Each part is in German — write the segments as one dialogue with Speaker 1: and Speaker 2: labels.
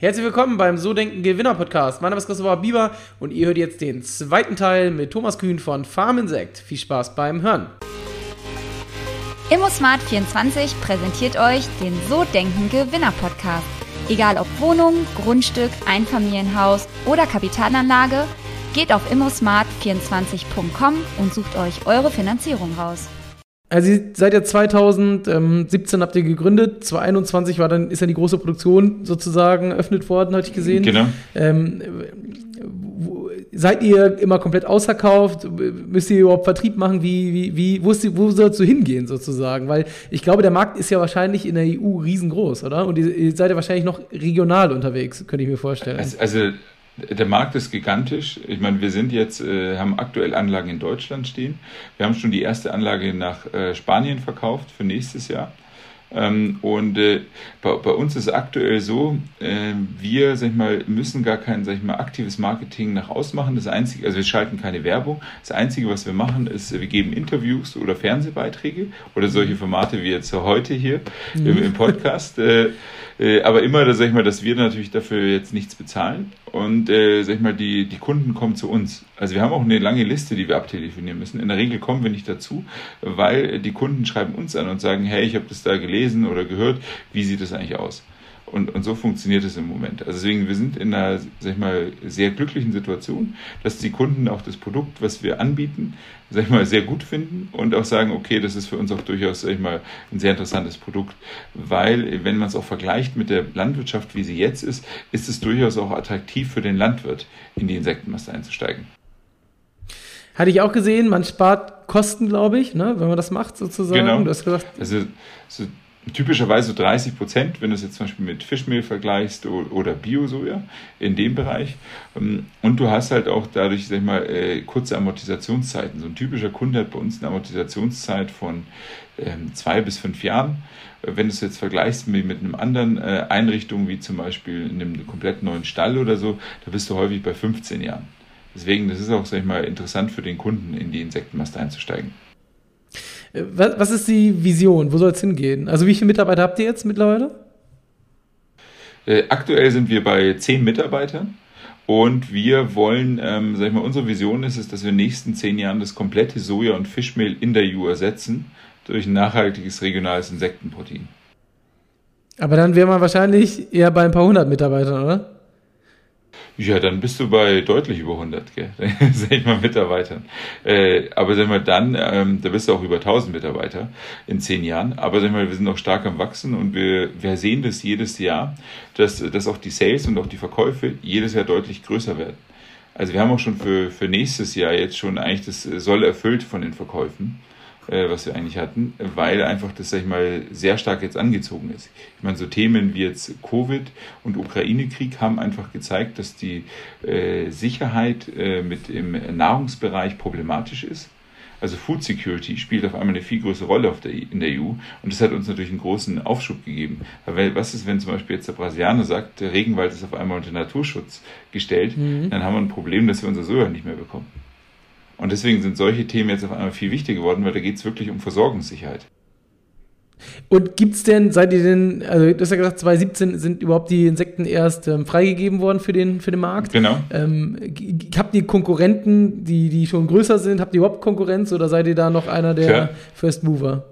Speaker 1: Herzlich willkommen beim So Denken Gewinner Podcast. Mein Name ist Christopher Bieber und ihr hört jetzt den zweiten Teil mit Thomas Kühn von Farm Insect. Viel Spaß beim Hören.
Speaker 2: ImmoSmart24 präsentiert euch den So Denken Gewinner Podcast. Egal ob Wohnung, Grundstück, Einfamilienhaus oder Kapitalanlage, geht auf immosmart24.com und sucht euch eure Finanzierung raus.
Speaker 1: Also seit ja 2017 habt ihr gegründet, 2021 war dann, ist dann die große Produktion sozusagen eröffnet worden, hatte ich gesehen.
Speaker 3: Genau.
Speaker 1: Ähm, seid ihr immer komplett ausverkauft? Müsst ihr überhaupt Vertrieb machen? Wie, wie, wie, wo, ist wo sollst du hingehen sozusagen? Weil ich glaube, der Markt ist ja wahrscheinlich in der EU riesengroß, oder? Und ihr, ihr seid ja wahrscheinlich noch regional unterwegs, könnte ich mir vorstellen.
Speaker 3: Also, also der Markt ist gigantisch. Ich meine, wir sind jetzt, äh, haben aktuell Anlagen in Deutschland stehen. Wir haben schon die erste Anlage nach äh, Spanien verkauft für nächstes Jahr. Ähm, und äh, bei, bei, uns ist aktuell so, äh, wir sag ich mal, müssen gar kein sag ich mal, aktives Marketing nach außen machen. Das Einzige, also wir schalten keine Werbung. Das Einzige, was wir machen, ist, wir geben Interviews oder Fernsehbeiträge oder solche Formate wie jetzt heute hier mhm. im, im, Podcast. Äh, äh, aber immer, sag ich mal, dass wir natürlich dafür jetzt nichts bezahlen. Und äh, sag ich mal, die, die Kunden kommen zu uns. Also wir haben auch eine lange Liste, die wir abtelefonieren müssen. In der Regel kommen wir nicht dazu, weil die Kunden schreiben uns an und sagen, hey, ich habe das da gelesen oder gehört, wie sieht das eigentlich aus? Und, und so funktioniert es im Moment. Also deswegen, wir sind in einer, sag ich mal, sehr glücklichen Situation, dass die Kunden auch das Produkt, was wir anbieten, sag ich mal, sehr gut finden und auch sagen, okay, das ist für uns auch durchaus, sag ich mal, ein sehr interessantes Produkt, weil, wenn man es auch vergleicht mit der Landwirtschaft, wie sie jetzt ist, ist es durchaus auch attraktiv für den Landwirt, in die Insektenmasse einzusteigen.
Speaker 1: Hatte ich auch gesehen, man spart Kosten, glaube ich, ne, wenn man das macht, sozusagen.
Speaker 3: Genau. Du hast gesagt, also, so typischerweise 30 Prozent, wenn du es jetzt zum Beispiel mit Fischmehl vergleichst oder Bio-Soja in dem Bereich. Ähm, und du hast halt auch dadurch, sag ich mal, äh, kurze Amortisationszeiten. So ein typischer Kunde hat bei uns eine Amortisationszeit von ähm, zwei bis fünf Jahren. Äh, wenn du es jetzt vergleichst mit, mit einem anderen äh, Einrichtung, wie zum Beispiel in einem komplett neuen Stall oder so, da bist du häufig bei 15 Jahren. Deswegen, das ist auch, sag ich mal, interessant für den Kunden, in die Insektenmast einzusteigen.
Speaker 1: Was, was ist die Vision? Wo soll es hingehen? Also wie viele Mitarbeiter habt ihr jetzt mittlerweile?
Speaker 3: Äh, aktuell sind wir bei zehn Mitarbeitern. Und wir wollen, ähm, sag ich mal, unsere Vision ist es, dass wir in den nächsten zehn Jahren das komplette Soja- und Fischmehl in der EU ersetzen durch ein nachhaltiges regionales Insektenprotein.
Speaker 1: Aber dann wäre man wahrscheinlich eher bei ein paar hundert Mitarbeitern, oder?
Speaker 3: Ja, dann bist du bei deutlich über 100, gell? sag ich mal, Mitarbeitern. Äh, aber sag mal, dann, ähm, da bist du auch über 1000 Mitarbeiter in zehn Jahren. Aber sag mal, wir sind auch stark am Wachsen und wir, wir sehen das jedes Jahr, dass, dass auch die Sales und auch die Verkäufe jedes Jahr deutlich größer werden. Also wir haben auch schon für, für nächstes Jahr jetzt schon eigentlich das soll erfüllt von den Verkäufen äh, was wir eigentlich hatten, weil einfach das, sag ich mal, sehr stark jetzt angezogen ist. Ich meine, so Themen wie jetzt Covid und Ukraine-Krieg haben einfach gezeigt, dass die äh, Sicherheit äh, mit im Nahrungsbereich problematisch ist. Also Food Security spielt auf einmal eine viel größere Rolle auf der, in der EU und das hat uns natürlich einen großen Aufschub gegeben. Weil was ist, wenn zum Beispiel jetzt der Brasilianer sagt, der Regenwald ist auf einmal unter Naturschutz gestellt, mhm. dann haben wir ein Problem, dass wir unser Soja nicht mehr bekommen. Und deswegen sind solche Themen jetzt auf einmal viel wichtiger geworden, weil da geht es wirklich um Versorgungssicherheit.
Speaker 1: Und gibt es denn, seid ihr denn, also du hast ja gesagt, 2017 sind überhaupt die Insekten erst ähm, freigegeben worden für den, für den Markt.
Speaker 3: Genau.
Speaker 1: Ähm, habt ihr Konkurrenten, die, die schon größer sind? Habt ihr überhaupt Konkurrenz oder seid ihr da noch einer der Klar. First Mover?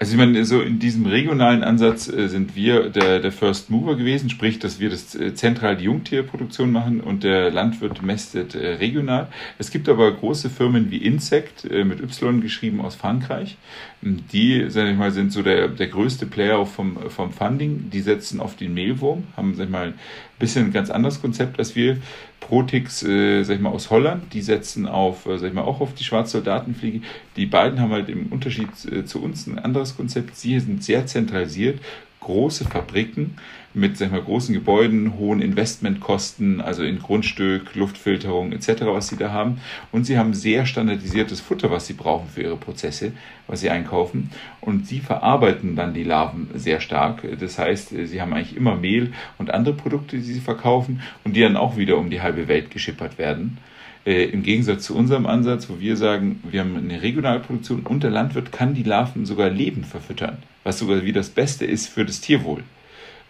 Speaker 3: Also ich meine, so in diesem regionalen Ansatz äh, sind wir der, der First Mover gewesen, sprich, dass wir das äh, zentral die Jungtierproduktion machen und der Landwirt mästet äh, regional. Es gibt aber große Firmen wie Insect mit Y geschrieben aus Frankreich. Die, sag ich mal, sind so der, der größte Player vom, vom Funding. Die setzen auf den Mehlwurm, haben, sag ich mal, ein bisschen ein ganz anderes Konzept als wir. Protix, äh, sag ich mal, aus Holland, die setzen auf, äh, sag ich mal, auch auf die Schwarzsoldatenfliege. Die beiden haben halt im Unterschied äh, zu uns ein anderes Konzept. Sie sind sehr zentralisiert, große Fabriken mit sag mal, großen Gebäuden, hohen Investmentkosten, also in Grundstück, Luftfilterung etc., was sie da haben. Und sie haben sehr standardisiertes Futter, was sie brauchen für ihre Prozesse, was sie einkaufen. Und sie verarbeiten dann die Larven sehr stark. Das heißt, sie haben eigentlich immer Mehl und andere Produkte, die sie verkaufen und die dann auch wieder um die halbe Welt geschippert werden. Äh, Im Gegensatz zu unserem Ansatz, wo wir sagen, wir haben eine Regionalproduktion und der Landwirt kann die Larven sogar lebend verfüttern, was sogar wie das Beste ist für das Tierwohl.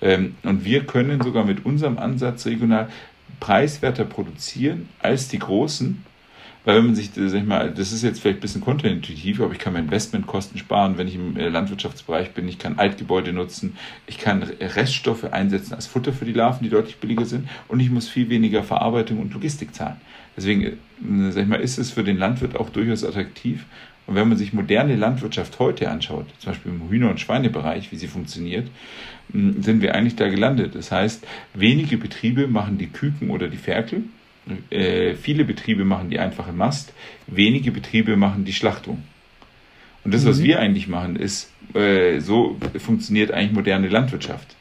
Speaker 3: Ähm, und wir können sogar mit unserem Ansatz regional preiswerter produzieren als die Großen weil wenn man sich, sag ich mal, das ist jetzt vielleicht ein bisschen kontraintuitiv, aber ich kann meine Investmentkosten sparen, wenn ich im äh, Landwirtschaftsbereich bin. Ich kann Altgebäude nutzen. Ich kann Reststoffe einsetzen als Futter für die Larven, die deutlich billiger sind. Und ich muss viel weniger Verarbeitung und Logistik zahlen. Deswegen, äh, sag ich mal, ist es für den Landwirt auch durchaus attraktiv. Und wenn man sich moderne Landwirtschaft heute anschaut, zum Beispiel im Hühner- und Schweinebereich, wie sie funktioniert, sind wir eigentlich da gelandet. Das heißt, wenige Betriebe machen die Küken oder die Ferkel äh, viele Betriebe machen die einfache Mast, wenige Betriebe machen die Schlachtung. Und das, mhm. was wir eigentlich machen, ist, äh, so funktioniert eigentlich moderne Landwirtschaft.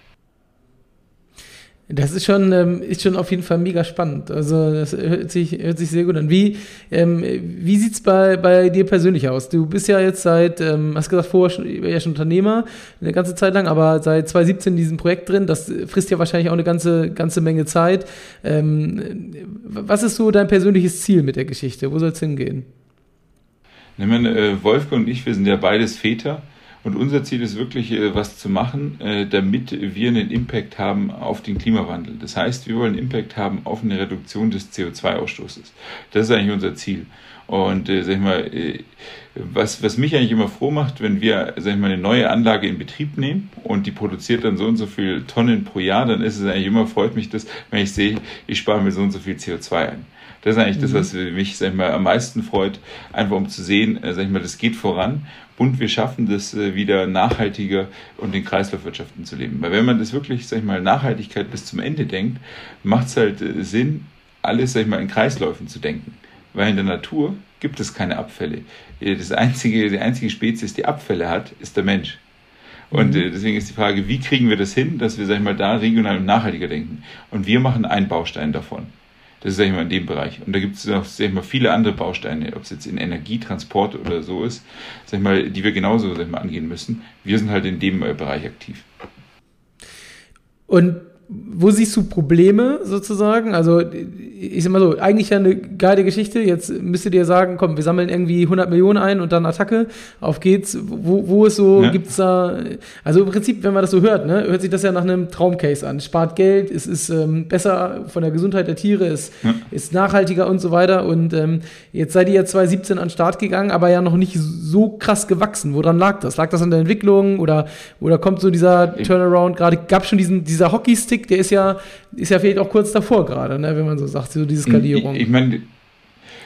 Speaker 1: Das ist schon, ähm, ist schon auf jeden Fall mega spannend. Also das hört sich, hört sich sehr gut an. Wie, ähm, wie sieht es bei, bei dir persönlich aus? Du bist ja jetzt seit, ähm, hast gesagt, vorher schon, ja schon Unternehmer eine ganze Zeit lang, aber seit 2017 in diesem Projekt drin. Das frisst ja wahrscheinlich auch eine ganze, ganze Menge Zeit. Ähm, was ist so dein persönliches Ziel mit der Geschichte? Wo soll es hingehen?
Speaker 3: Ich meine, äh, Wolfgang und ich, wir sind ja beides Väter. Und unser Ziel ist wirklich, äh, was zu machen, äh, damit wir einen Impact haben auf den Klimawandel. Das heißt, wir wollen Impact haben auf eine Reduktion des CO2-Ausstoßes. Das ist eigentlich unser Ziel. Und äh, sag ich mal, äh, was, was mich eigentlich immer froh macht, wenn wir sag ich mal, eine neue Anlage in Betrieb nehmen und die produziert dann so und so viel Tonnen pro Jahr, dann ist es eigentlich immer, freut mich das, wenn ich sehe, ich spare mir so und so viel CO2 ein. Das ist eigentlich mhm. das, was mich sag ich mal, am meisten freut, einfach um zu sehen, äh, sag ich mal, das geht voran und wir schaffen das äh, wieder nachhaltiger und in Kreislaufwirtschaften zu leben. Weil wenn man das wirklich, sag ich mal, Nachhaltigkeit bis zum Ende denkt, macht es halt äh, Sinn, alles, sag ich mal, in Kreisläufen zu denken. Weil in der Natur gibt es keine Abfälle. Das einzige, die einzige Spezies, die Abfälle hat, ist der Mensch. Und mhm. deswegen ist die Frage, wie kriegen wir das hin, dass wir, sag ich mal, da regional und nachhaltiger denken? Und wir machen einen Baustein davon. Das ist, sag ich mal, in dem Bereich. Und da gibt es noch, sag ich mal, viele andere Bausteine, ob es jetzt in Energietransport oder so ist, sag ich mal, die wir genauso, sag ich mal, angehen müssen. Wir sind halt in dem äh, Bereich aktiv.
Speaker 1: Und wo siehst du Probleme sozusagen? Also, ich sag mal so, eigentlich ja eine geile Geschichte. Jetzt müsstet ihr sagen, komm, wir sammeln irgendwie 100 Millionen ein und dann Attacke. Auf geht's. Wo, wo ist so, ja. gibt's da, also im Prinzip, wenn man das so hört, ne, hört sich das ja nach einem Traumcase an. Spart Geld, es ist ähm, besser von der Gesundheit der Tiere, es ja. ist nachhaltiger und so weiter. Und ähm, jetzt seid ihr ja 2017 an den Start gegangen, aber ja noch nicht so krass gewachsen. Woran lag das? Lag das an der Entwicklung oder, oder kommt so dieser Turnaround gerade? Gab schon diesen, dieser Hockeystick Stick, der ist ja, ist ja vielleicht auch kurz davor gerade, ne, wenn man so sagt, so diese Skalierung.
Speaker 3: Ich, ich meine,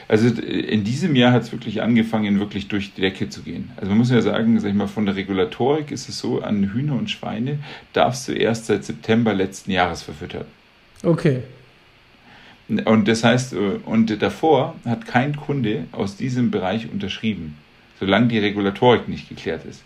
Speaker 3: also in diesem Jahr hat es wirklich angefangen, wirklich durch die Decke zu gehen. Also man muss ja sagen, sag ich mal, von der Regulatorik ist es so, an Hühner und Schweine darfst du erst seit September letzten Jahres verfüttern.
Speaker 1: Okay.
Speaker 3: Und das heißt, und davor hat kein Kunde aus diesem Bereich unterschrieben, solange die Regulatorik nicht geklärt ist.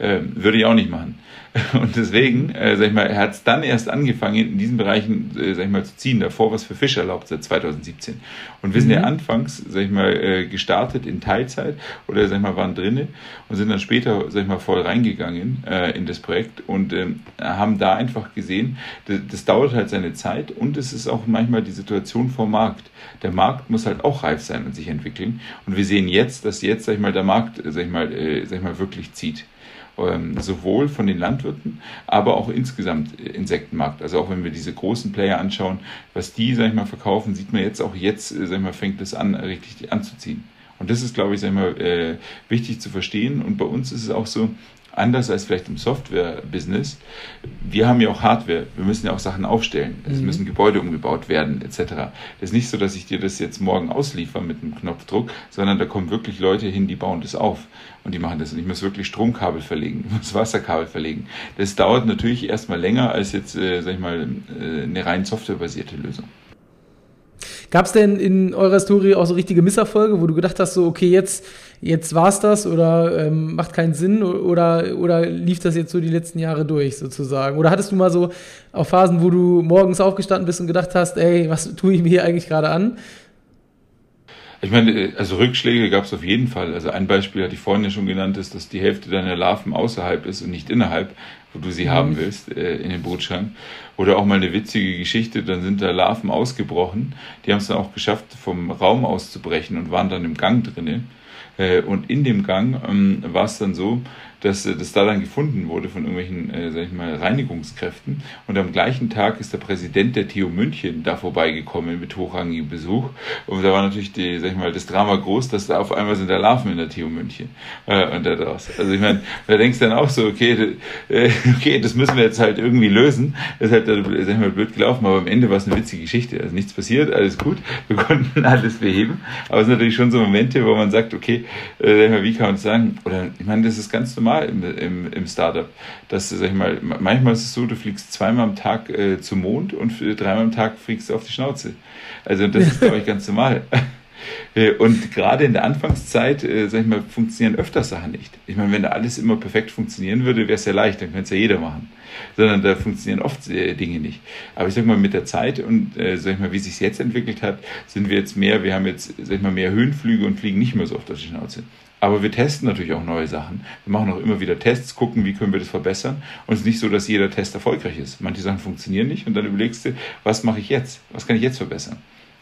Speaker 3: Ähm, würde ich auch nicht machen. Und deswegen, äh, sag ich mal, er hat es dann erst angefangen, in diesen Bereichen, äh, sag ich mal, zu ziehen. Davor was für Fische erlaubt seit 2017. Und wir sind mhm. ja anfangs, sag ich mal, äh, gestartet in Teilzeit oder, sag ich mal, waren drinne und sind dann später, sag ich mal, voll reingegangen äh, in das Projekt und ähm, haben da einfach gesehen, das, das dauert halt seine Zeit und es ist auch manchmal die Situation vom Markt. Der Markt muss halt auch reif sein und sich entwickeln. Und wir sehen jetzt, dass jetzt, sag ich mal, der Markt, sag ich mal, äh, sag ich mal, wirklich zieht ähm, sowohl von den Landwirten, aber auch insgesamt Insektenmarkt. Also auch wenn wir diese großen Player anschauen, was die, sag ich mal, verkaufen, sieht man jetzt auch jetzt, äh, sag ich mal, fängt es an, richtig anzuziehen. Und das ist, glaube ich, sag ich mal, äh, wichtig zu verstehen. Und bei uns ist es auch so, anders als vielleicht im Software-Business, wir haben ja auch Hardware. Wir müssen ja auch Sachen aufstellen. Es mhm. müssen Gebäude umgebaut werden, etc. Es ist nicht so, dass ich dir das jetzt morgen ausliefer mit einem Knopfdruck, sondern da kommen wirklich Leute hin, die bauen das auf. Und die machen das. Und ich muss wirklich Stromkabel verlegen, ich muss Wasserkabel verlegen. Das dauert natürlich erstmal länger als jetzt, äh, sag ich mal, äh, eine rein softwarebasierte Lösung.
Speaker 1: Gab es denn in eurer Story auch so richtige Misserfolge, wo du gedacht hast, so, okay, jetzt, jetzt es das oder ähm, macht keinen Sinn oder, oder lief das jetzt so die letzten Jahre durch sozusagen? Oder hattest du mal so auch Phasen, wo du morgens aufgestanden bist und gedacht hast, ey, was tue ich mir hier eigentlich gerade an?
Speaker 3: Ich meine, also Rückschläge gab es auf jeden Fall. Also ein Beispiel hatte ich vorhin ja schon genannt, ist, dass die Hälfte deiner Larven außerhalb ist und nicht innerhalb, wo du sie mhm. haben willst, äh, in den Brutschrank. Oder auch mal eine witzige Geschichte, dann sind da Larven ausgebrochen. Die haben es dann auch geschafft, vom Raum auszubrechen und waren dann im Gang drinnen. Äh, und in dem Gang ähm, war es dann so, dass äh, das da dann gefunden wurde von irgendwelchen, äh, sag ich mal, Reinigungskräften. Und am gleichen Tag ist der Präsident der TU München da vorbeigekommen mit hochrangigem Besuch. Und da war natürlich die, sag ich mal, das Drama groß, dass da auf einmal sind da Larven in der TU München. Äh, und da. Also ich meine, da denkst du dann auch so, okay, äh, okay, das müssen wir jetzt halt irgendwie lösen. Das ist halt, äh, sag ich mal, blöd gelaufen, aber am Ende war es eine witzige Geschichte. Also nichts passiert, alles gut. Wir konnten alles beheben. Aber es sind natürlich schon so Momente, wo man sagt, okay, äh, wie kann man das sagen? Oder ich meine, das ist ganz normal im, im, im Startup. Dass, sag ich mal, manchmal ist es so, du fliegst zweimal am Tag äh, zum Mond und dreimal am Tag fliegst du auf die Schnauze. Also das ist, glaube ich, ganz normal. Äh, und gerade in der Anfangszeit, äh, sag ich mal, funktionieren öfters Sachen nicht. Ich meine, wenn da alles immer perfekt funktionieren würde, wäre es ja leicht, dann könnte es ja jeder machen. Sondern da funktionieren oft äh, Dinge nicht. Aber ich sag mal, mit der Zeit und äh, sag ich mal, wie sich jetzt entwickelt hat, sind wir jetzt mehr, wir haben jetzt, sag ich mal, mehr Höhenflüge und fliegen nicht mehr so oft auf die Schnauze. Aber wir testen natürlich auch neue Sachen. Wir machen auch immer wieder Tests, gucken, wie können wir das verbessern. Und es ist nicht so, dass jeder Test erfolgreich ist. Manche Sachen funktionieren nicht und dann überlegst du, was mache ich jetzt? Was kann ich jetzt verbessern?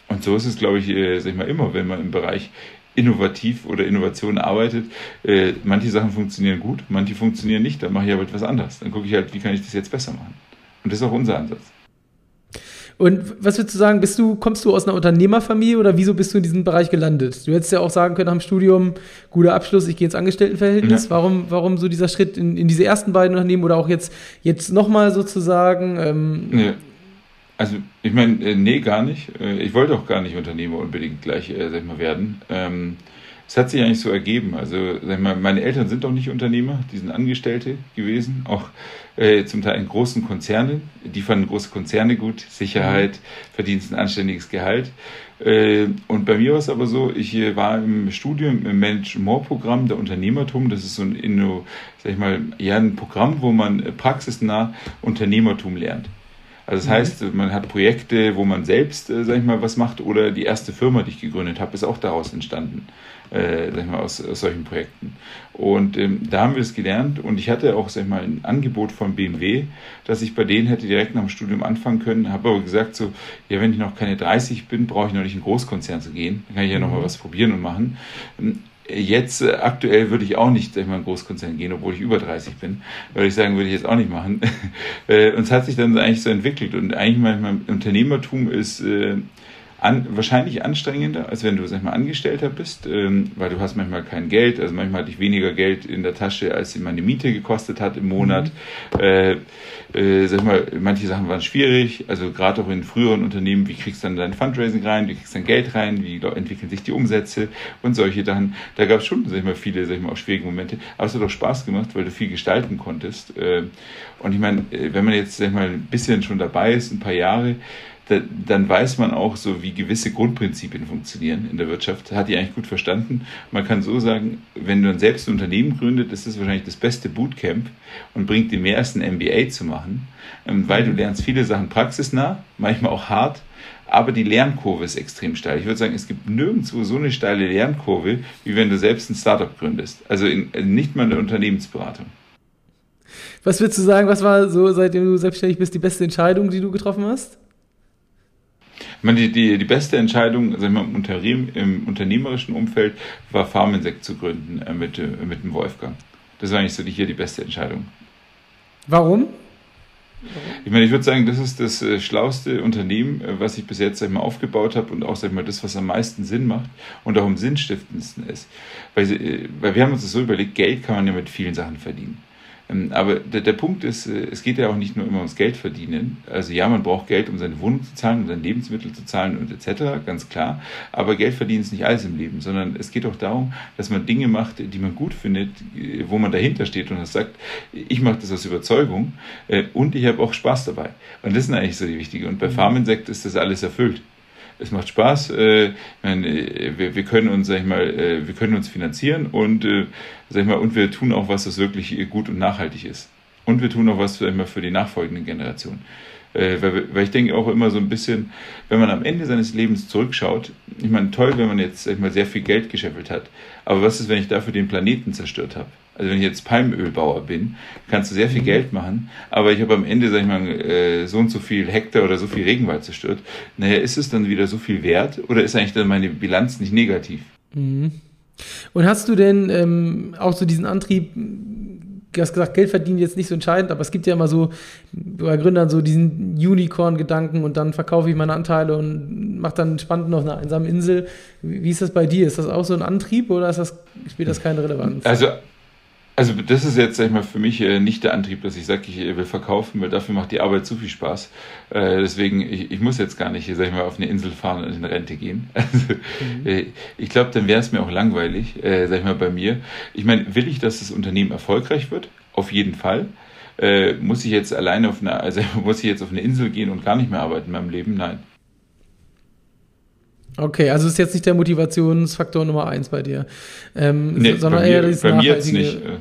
Speaker 3: Und so ist es, glaube ich, äh, sag ich mal, immer, wenn man im Bereich innovativ oder Innovation arbeitet. Äh, manche Sachen funktionieren gut, manche funktionieren nicht. Dann mache ich aber etwas anderes. Dann gucke ich halt, wie kann ich das jetzt besser machen. Und das ist auch unser Ansatz.
Speaker 1: Und was würdest du sagen, bist du, kommst du aus einer Unternehmerfamilie oder wieso bist du in diesem Bereich gelandet? Du hättest ja auch sagen können nach dem Studium, guter Abschluss, ich gehe ins Angestelltenverhältnis. Ja. Warum, warum so dieser Schritt in, in diese ersten beiden Unternehmen oder auch jetzt, jetzt nochmal sozusagen? Ähm,
Speaker 3: ja. Also ich meine, äh, nee, gar nicht. Äh, ich wollte auch gar nicht Unternehmer unbedingt gleich, äh, sag ich mal, werden. Ähm, es hat sich eigentlich so ergeben. Also sag ich mal, meine Eltern sind auch nicht Unternehmer, die sind Angestellte gewesen, auch äh, zum Teil in großen Konzernen. Die fanden große Konzerne gut, Sicherheit, mhm. verdienst ein anständiges Gehalt. Äh, und bei mir war es aber so, ich war im Studium im Management-Programm der Unternehmertum. Das ist so ein, Inno, sag ich mal, ja, ein Programm, wo man praxisnah Unternehmertum lernt. Also das mhm. heißt, man hat Projekte, wo man selbst, äh, sag ich mal, was macht oder die erste Firma, die ich gegründet habe, ist auch daraus entstanden, äh, sag ich mal, aus, aus solchen Projekten. Und ähm, da haben wir es gelernt und ich hatte auch, sag ich mal, ein Angebot von BMW, dass ich bei denen hätte direkt nach dem Studium anfangen können, habe aber gesagt so, ja, wenn ich noch keine 30 bin, brauche ich noch nicht in Großkonzern zu gehen, dann kann ich ja noch mal mhm. was probieren und machen. Jetzt äh, aktuell würde ich auch nicht sag ich mal, in Großkonzern gehen, obwohl ich über 30 bin. Würde ich sagen, würde ich jetzt auch nicht machen. Äh, und es hat sich dann eigentlich so entwickelt. Und eigentlich manchmal Unternehmertum ist äh, an, wahrscheinlich anstrengender, als wenn du sag mal, Angestellter bist, ähm, weil du hast manchmal kein Geld, also manchmal hatte ich weniger Geld in der Tasche, als meine Miete gekostet hat im Monat. Mhm. Äh, äh, sag mal, manche Sachen waren schwierig, also gerade auch in früheren Unternehmen, wie kriegst du dann dein Fundraising rein, wie kriegst du dein Geld rein, wie entwickeln sich die Umsätze und solche Sachen. Da gab es schon, sag ich mal, viele, sag ich mal, auch schwierige Momente, aber es hat auch Spaß gemacht, weil du viel gestalten konntest. Äh, und ich meine, äh, wenn man jetzt, sag ich mal, ein bisschen schon dabei ist, ein paar Jahre, dann weiß man auch so, wie gewisse Grundprinzipien funktionieren in der Wirtschaft. Hat die eigentlich gut verstanden. Man kann so sagen, wenn du dann selbst ein Unternehmen gründet, ist das wahrscheinlich das beste Bootcamp und bringt dir mehr als ein MBA zu machen, ähm, weil du lernst viele Sachen praxisnah, manchmal auch hart, aber die Lernkurve ist extrem steil. Ich würde sagen, es gibt nirgendwo so eine steile Lernkurve, wie wenn du selbst ein Startup gründest. Also in, nicht mal in der Unternehmensberatung.
Speaker 1: Was würdest du sagen, was war so, seitdem du selbstständig bist, die beste Entscheidung, die du getroffen hast?
Speaker 3: Ich meine, die, die, die beste Entscheidung wir, im, Unternehmen, im unternehmerischen Umfeld war Farminsekt zu gründen äh, mit, äh, mit dem Wolfgang. Das war eigentlich so die, hier die beste Entscheidung.
Speaker 1: Warum?
Speaker 3: Ich meine, ich würde sagen, das ist das äh, schlauste Unternehmen, äh, was ich bis jetzt sag ich mal, aufgebaut habe und auch sag ich mal, das, was am meisten Sinn macht und auch am sinnstiftendsten ist. Weil, äh, weil wir haben uns das so überlegt, Geld kann man ja mit vielen Sachen verdienen. Ähm, aber der, der Punkt ist, äh, es geht ja auch nicht nur immer ums Geld verdienen. Also ja, man braucht Geld, um seine Wohnung zu zahlen, um seine Lebensmittel zu zahlen und etc., ganz klar. Aber Geld verdienen ist nicht alles im Leben, sondern es geht auch darum, dass man Dinge macht, die man gut findet, äh, wo man dahinter steht und das sagt, ich mache das aus Überzeugung äh, und ich habe auch Spaß dabei. Und das sind eigentlich so die wichtigen. Und bei mhm. Farminsekt ist das alles erfüllt es macht Spaß. Äh, wir, wir, können uns, sag ich mal, äh, wir können uns finanzieren und, äh, sag ich mal, und wir tun auch was, das wirklich gut und nachhaltig ist. Und wir tun auch was, sag ich mal, für die nachfolgenden Generationen. Äh, weil, weil, ich denke auch immer so ein bisschen, wenn man am Ende seines Lebens zurückschaut, ich meine, toll, wenn man jetzt sag ich mal, sehr viel Geld gescheffelt hat, aber was ist, wenn ich dafür den Planeten zerstört habe? Also wenn ich jetzt Palmölbauer bin, kannst du sehr viel mhm. Geld machen, aber ich habe am Ende, sag ich mal, äh, so und so viel Hektar oder so viel Regenwald zerstört. Naja, ist es dann wieder so viel wert oder ist eigentlich dann meine Bilanz nicht negativ?
Speaker 1: Mhm. Und hast du denn ähm, auch so diesen Antrieb du hast gesagt, Geld verdienen jetzt nicht so entscheidend, aber es gibt ja immer so bei Gründern so diesen Unicorn-Gedanken und dann verkaufe ich meine Anteile und mache dann spannend noch eine einsame Insel. Wie ist das bei dir? Ist das auch so ein Antrieb oder ist das, spielt das keine Relevanz?
Speaker 3: Also also das ist jetzt, sag ich mal, für mich äh, nicht der Antrieb, dass ich sage, ich will verkaufen, weil dafür macht die Arbeit zu viel Spaß. Äh, deswegen, ich, ich muss jetzt gar nicht, sag ich mal, auf eine Insel fahren und in Rente gehen. Also, mhm. äh, ich glaube, dann wäre es mir auch langweilig, äh, sag ich mal, bei mir. Ich meine, will ich, dass das Unternehmen erfolgreich wird? Auf jeden Fall. Äh, muss ich jetzt alleine auf eine, also muss ich jetzt auf eine Insel gehen und gar nicht mehr arbeiten in meinem Leben? Nein.
Speaker 1: Okay, also ist jetzt nicht der Motivationsfaktor Nummer eins bei dir,
Speaker 3: ähm, nee, sondern bei eher mir, das bei mir jetzt nicht. Äh,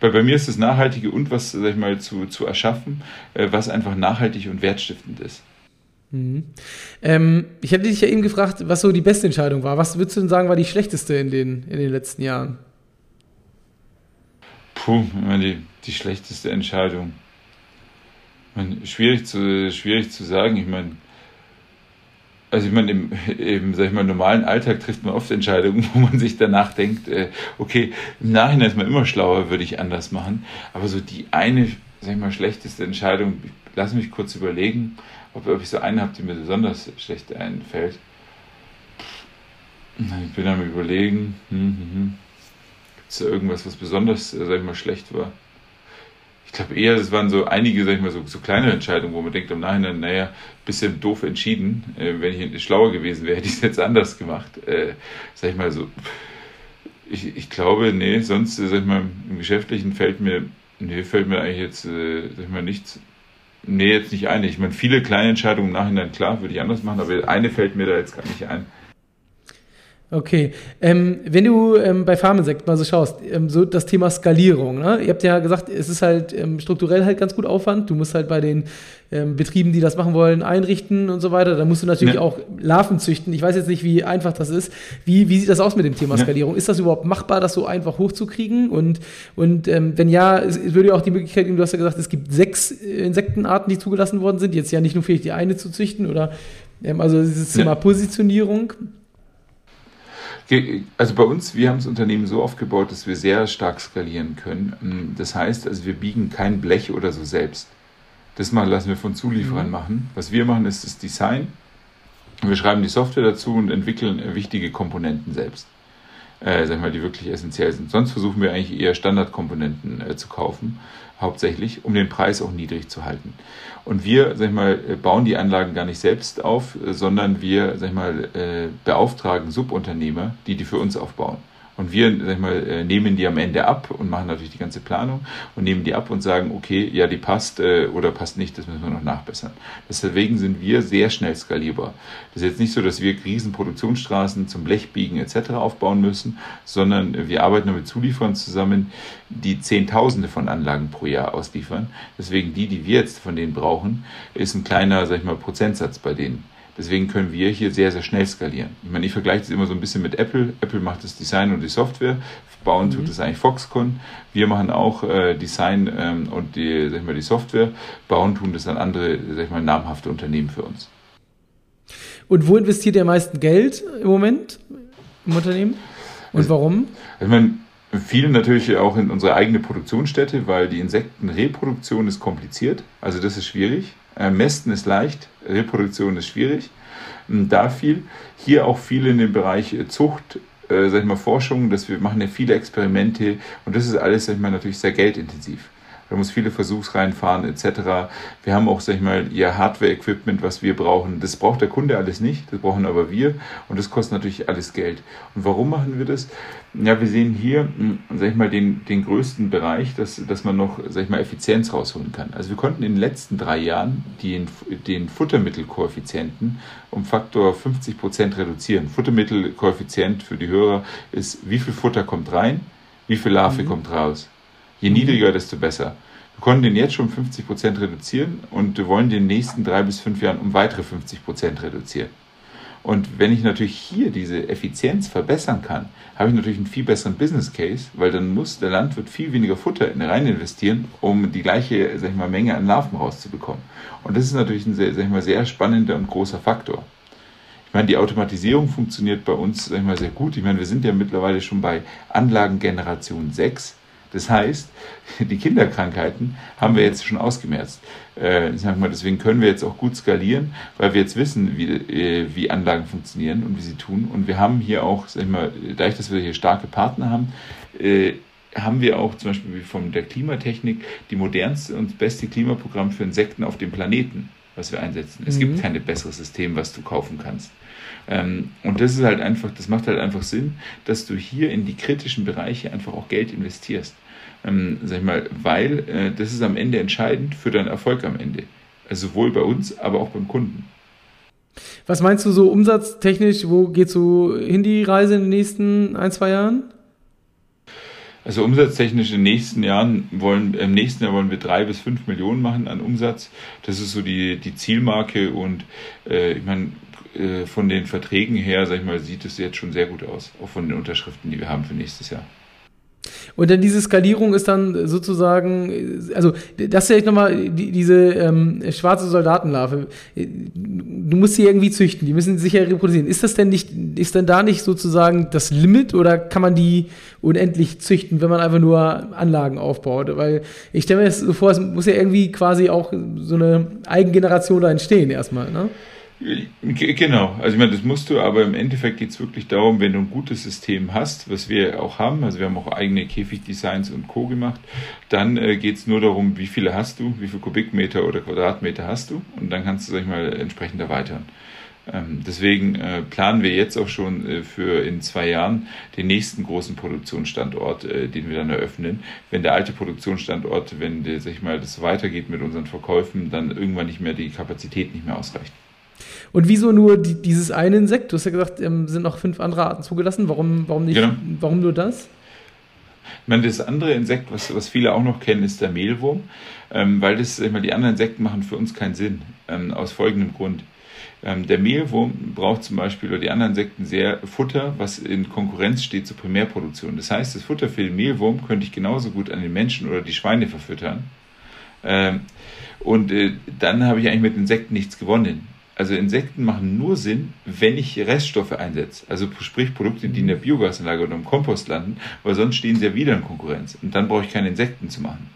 Speaker 3: bei, bei mir ist das Nachhaltige und was, sag ich mal, zu, zu erschaffen, äh, was einfach nachhaltig und wertstiftend ist.
Speaker 1: Mhm. Ähm, ich hätte dich ja eben gefragt, was so die beste Entscheidung war. Was würdest du denn sagen, war die schlechteste in den, in den letzten Jahren?
Speaker 3: Puh, die, die schlechteste Entscheidung. Meine, schwierig, zu, schwierig zu sagen. Ich meine, also ich meine, im, im sag ich mal, normalen Alltag trifft man oft Entscheidungen, wo man sich danach denkt, äh, okay, im Nachhinein ist man immer schlauer, würde ich anders machen. Aber so die eine, sag ich mal, schlechteste Entscheidung, lass mich kurz überlegen, ob, ob ich so eine habe, die mir besonders schlecht einfällt. Ich bin am überlegen, hm, hm, hm. gibt es da irgendwas, was besonders, äh, sag ich mal, schlecht war? Ich glaube eher, es waren so einige, sag ich mal, so, so kleine Entscheidungen, wo man denkt im Nachhinein, naja, bisschen doof entschieden. Äh, wenn ich schlauer gewesen wäre, hätte ich es jetzt anders gemacht. Äh, sag ich mal so, ich, ich glaube, nee, sonst, sag ich mal, im Geschäftlichen fällt mir, nee, fällt mir eigentlich jetzt, äh, sag ich mal, nichts, nee, jetzt nicht ein. Ich meine, viele kleine Entscheidungen im Nachhinein, klar, würde ich anders machen, aber eine fällt mir da jetzt gar nicht ein.
Speaker 1: Okay, ähm, wenn du ähm, bei Pharmensekt mal so schaust, ähm, so das Thema Skalierung, ne? ihr habt ja gesagt, es ist halt ähm, strukturell halt ganz gut Aufwand, du musst halt bei den ähm, Betrieben, die das machen wollen, einrichten und so weiter, da musst du natürlich ja. auch Larven züchten, ich weiß jetzt nicht, wie einfach das ist, wie, wie sieht das aus mit dem Thema ja. Skalierung, ist das überhaupt machbar, das so einfach hochzukriegen und, und ähm, wenn ja, es, es würde ja auch die Möglichkeit geben, du hast ja gesagt, es gibt sechs Insektenarten, die zugelassen worden sind, jetzt ja nicht nur vielleicht die eine zu züchten oder, also dieses Thema ja. Positionierung,
Speaker 3: also bei uns, wir haben das Unternehmen so aufgebaut, dass wir sehr stark skalieren können. Ähm, das heißt, also wir biegen kein Blech oder so selbst. Das mal lassen wir von Zulieferern mhm. machen. Was wir machen, ist das Design. Wir schreiben die Software dazu und entwickeln äh, wichtige Komponenten selbst. Äh, sag mal, die wirklich essentiell sind. Sonst versuchen wir eigentlich eher Standardkomponenten äh, zu kaufen, hauptsächlich, um den Preis auch niedrig zu halten. Und wir, sag ich mal, bauen die Anlagen gar nicht selbst auf, sondern wir, sag ich mal, äh, beauftragen Subunternehmer, die die für uns aufbauen. Und wir sag ich mal, äh, nehmen die am Ende ab und machen natürlich die ganze Planung und nehmen die ab und sagen, okay, ja, die passt äh, oder passt nicht, das müssen wir noch nachbessern. Deswegen sind wir sehr schnell skalierbar. Das ist jetzt nicht so, dass wir riesen Produktionsstraßen zum Blechbiegen etc. aufbauen müssen, sondern wir arbeiten mit Zulieferern zusammen, die Zehntausende von Anlagen pro Jahr ausliefern. Deswegen die, die wir jetzt von denen brauchen, ist ein kleiner, sag ich mal, Prozentsatz bei denen. Deswegen können wir hier sehr, sehr schnell skalieren. Ich meine, ich vergleiche das immer so ein bisschen mit Apple. Apple macht das Design und die Software. Bauen mhm. tut das eigentlich Foxconn. Wir machen auch äh, Design ähm, und die, sag ich mal, die Software. Bauen tun das dann andere, sag ich mal, namhafte Unternehmen für uns.
Speaker 1: Und wo investiert ihr am meisten Geld im Moment im Unternehmen? Und also, warum?
Speaker 3: Also, ich meine, viel natürlich auch in unsere eigene Produktionsstätte, weil die Insektenreproduktion ist kompliziert. Also das ist schwierig. Mästen ist leicht, Reproduktion ist schwierig. Hm, da viel. Hier auch viel in dem Bereich äh, Zucht, äh, sag ich mal, Forschung, dass wir machen ja viele Experimente und das ist alles, sag ich mal, natürlich sehr geldintensiv. Da muss viele Versuchsreihen fahren etc. Wir haben auch, sag ich mal, ja Hardware-Equipment, was wir brauchen. Das braucht der Kunde alles nicht, das brauchen aber wir und das kostet natürlich alles Geld. Und warum machen wir das? Ja, wir sehen hier, hm, sag ich mal, den, den größten Bereich, dass, dass man noch, sag ich mal, Effizienz rausholen kann. Also wir konnten in den letzten drei Jahren den, den Futtermittelkoeffizienten um Faktor 50 Prozent reduzieren. Futtermittelkoeffizient für die Hörer ist, wie viel Futter kommt rein, wie viel Larve mhm. kommt raus. Je niedriger, desto besser. Wir konnten den jetzt schon 50 Prozent reduzieren und wir wollen den nächsten drei bis fünf Jahren um weitere 50 Prozent reduzieren. Und wenn ich natürlich hier diese Effizienz verbessern kann, habe ich natürlich einen viel besseren Business Case, weil dann muss der Landwirt viel weniger Futter rein investieren, um die gleiche sag ich mal, Menge an Larven rauszubekommen. Und das ist natürlich ein sehr, sag ich mal, sehr spannender und großer Faktor. Ich meine, die Automatisierung funktioniert bei uns sag ich mal, sehr gut. Ich meine, wir sind ja mittlerweile schon bei Anlagengeneration 6. Das heißt, die Kinderkrankheiten haben wir jetzt schon ausgemerzt. Äh, sag mal, deswegen können wir jetzt auch gut skalieren, weil wir jetzt wissen, wie, äh, wie Anlagen funktionieren und wie sie tun. Und wir haben hier auch, sag ich mal, dadurch, dass wir hier starke Partner haben, äh, haben wir auch zum Beispiel von der Klimatechnik die modernste und beste Klimaprogramm für Insekten auf dem Planeten, was wir einsetzen. Es mhm. gibt kein besseres System, was du kaufen kannst. Ähm, und das ist halt einfach, das macht halt einfach Sinn, dass du hier in die kritischen Bereiche einfach auch Geld investierst. Ähm, sag ich mal, weil äh, das ist am Ende entscheidend für deinen Erfolg am Ende. Also sowohl bei uns, aber auch beim Kunden.
Speaker 1: Was meinst du so umsatztechnisch? Wo geht so hin die Reise in den nächsten ein, zwei Jahren?
Speaker 3: Also umsatztechnisch in den nächsten Jahren wollen, im nächsten Jahr wollen wir drei bis fünf Millionen machen an Umsatz. Das ist so die, die Zielmarke und äh, ich meine, äh, von den Verträgen her, sag ich mal, sieht es jetzt schon sehr gut aus, auch von den Unterschriften, die wir haben für nächstes Jahr.
Speaker 1: Und dann diese Skalierung ist dann sozusagen, also das ist ja nochmal die, diese ähm, schwarze Soldatenlarve. Du musst sie irgendwie züchten, die müssen sich ja reproduzieren. Ist das denn nicht, ist denn da nicht sozusagen das Limit oder kann man die unendlich züchten, wenn man einfach nur Anlagen aufbaut? Weil ich stelle mir das so vor, es muss ja irgendwie quasi auch so eine Eigengeneration da entstehen erstmal, ne?
Speaker 3: Genau, also ich meine, das musst du, aber im Endeffekt geht es wirklich darum, wenn du ein gutes System hast, was wir auch haben, also wir haben auch eigene Käfigdesigns und Co. gemacht, dann äh, geht es nur darum, wie viele hast du, wie viele Kubikmeter oder Quadratmeter hast du und dann kannst du, sag ich mal, entsprechend erweitern. Ähm, deswegen äh, planen wir jetzt auch schon äh, für in zwei Jahren den nächsten großen Produktionsstandort, äh, den wir dann eröffnen. Wenn der alte Produktionsstandort, wenn der, sag ich mal, das weitergeht mit unseren Verkäufen, dann irgendwann nicht mehr die Kapazität nicht mehr ausreicht.
Speaker 1: Und wieso nur die, dieses eine Insekt? Du hast ja gesagt, ähm, sind noch fünf andere Arten zugelassen. Warum, warum nicht? Genau. Warum nur das?
Speaker 3: Ich meine, das andere Insekt, was, was viele auch noch kennen, ist der Mehlwurm, ähm, weil das, ich meine, die anderen Insekten machen für uns keinen Sinn, ähm, aus folgendem Grund. Ähm, der Mehlwurm braucht zum Beispiel oder die anderen Insekten sehr Futter, was in Konkurrenz steht zur Primärproduktion. Das heißt, das Futter für den Mehlwurm könnte ich genauso gut an den Menschen oder die Schweine verfüttern. Ähm, und äh, dann habe ich eigentlich mit Insekten nichts gewonnen. Also Insekten machen nur Sinn, wenn ich Reststoffe einsetze. Also sprich Produkte, die in der Biogasanlage oder im Kompost landen, weil sonst stehen sie ja wieder in Konkurrenz. Und dann brauche ich keine Insekten zu machen.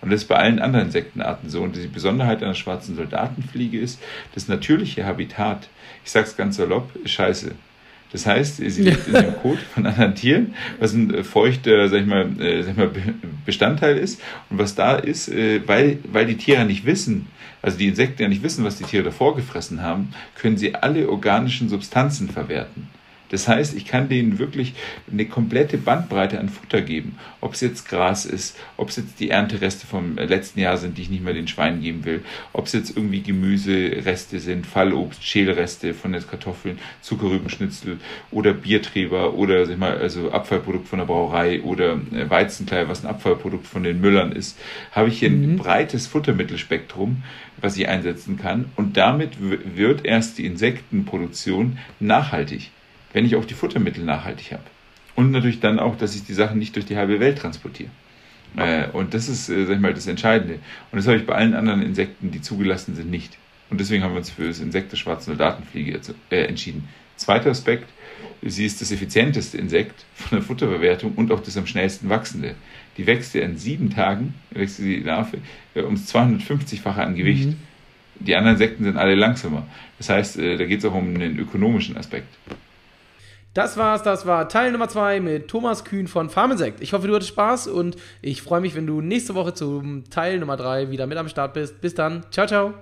Speaker 3: Und das ist bei allen anderen Insektenarten so. Und die Besonderheit einer schwarzen Soldatenfliege ist, das natürliche Habitat, ich sage es ganz salopp, ist scheiße. Das heißt, sie lebt in dem Kot von anderen Tieren, was ein äh, feuchter, sag ich mal, äh, sag ich mal, Bestandteil ist. Und was da ist, äh, weil, weil die Tiere nicht wissen, also die Insekten ja nicht wissen, was die Tiere davor gefressen haben, können sie alle organischen Substanzen verwerten. Das heißt, ich kann denen wirklich eine komplette Bandbreite an Futter geben. Ob es jetzt Gras ist, ob es jetzt die Erntereste vom letzten Jahr sind, die ich nicht mehr den Schweinen geben will, ob es jetzt irgendwie Gemüsereste sind, Fallobst, Schälreste von den Kartoffeln, Zuckerrübenschnitzel oder Bierträber oder sag mal, also Abfallprodukt von der Brauerei oder äh, Weizenkleid, was ein Abfallprodukt von den Müllern ist, habe ich hier mhm. ein breites Futtermittelspektrum, was ich einsetzen kann. Und damit wird erst die Insektenproduktion nachhaltig wenn ich auch die Futtermittel nachhaltig habe. Und natürlich dann auch, dass ich die Sachen nicht durch die halbe Welt transportiere. Äh, und das ist, äh, sag ich mal, das Entscheidende. Und das habe ich bei allen anderen Insekten, die zugelassen sind, nicht. Und deswegen haben wir uns für das Insekt der schwarzen Soldatenfliege äh, entschieden. Zweiter Aspekt, sie ist das effizienteste Insekt von der Futterverwertung und auch das am schnellsten wachsende. Die wächst ja in sieben Tagen, wächst die Larve äh, ums 250-fache an Gewicht. Mhm. Die anderen Insekten sind alle langsamer. Das heißt, äh, da geht es auch um den ökonomischen Aspekt.
Speaker 1: Das war's, das war Teil Nummer 2 mit Thomas Kühn von Farmensekt. Ich hoffe, du hattest Spaß und ich freue mich, wenn du nächste Woche zum Teil Nummer 3 wieder mit am Start bist. Bis dann. Ciao, ciao.